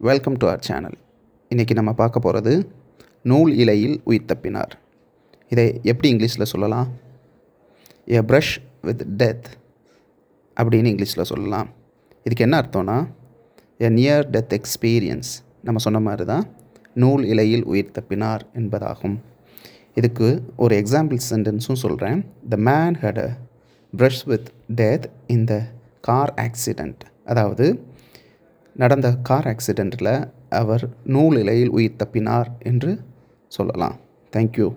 Welcome to our channel இன்றைக்கி நம்ம பார்க்க போகிறது நூல் இலையில் உயிர் தப்பினார். இதை எப்படி இங்கிலீஷில் சொல்லலாம்? எ ப்ரஷ் வித் டெத் அப்படின்னு இங்கிலீஷில் சொல்லலாம். இதுக்கு என்ன அர்த்தம்னா எ நியர் டெத் எக்ஸ்பீரியன்ஸ் நம்ம சொன்ன மாதிரி தான் நூல் இலையில் உயிர் தப்பினார் என்பதாகும். இதுக்கு ஒரு எக்ஸாம்பிள் சென்டென்ஸும் சொல்கிறேன் the man had a brush with death in the car accident அதாவது நடந்த கார் ஆக்சிடெண்ட்டில் அவர் நூல் உயிர் தப்பினார் என்று சொல்லலாம். தேங்க்யூ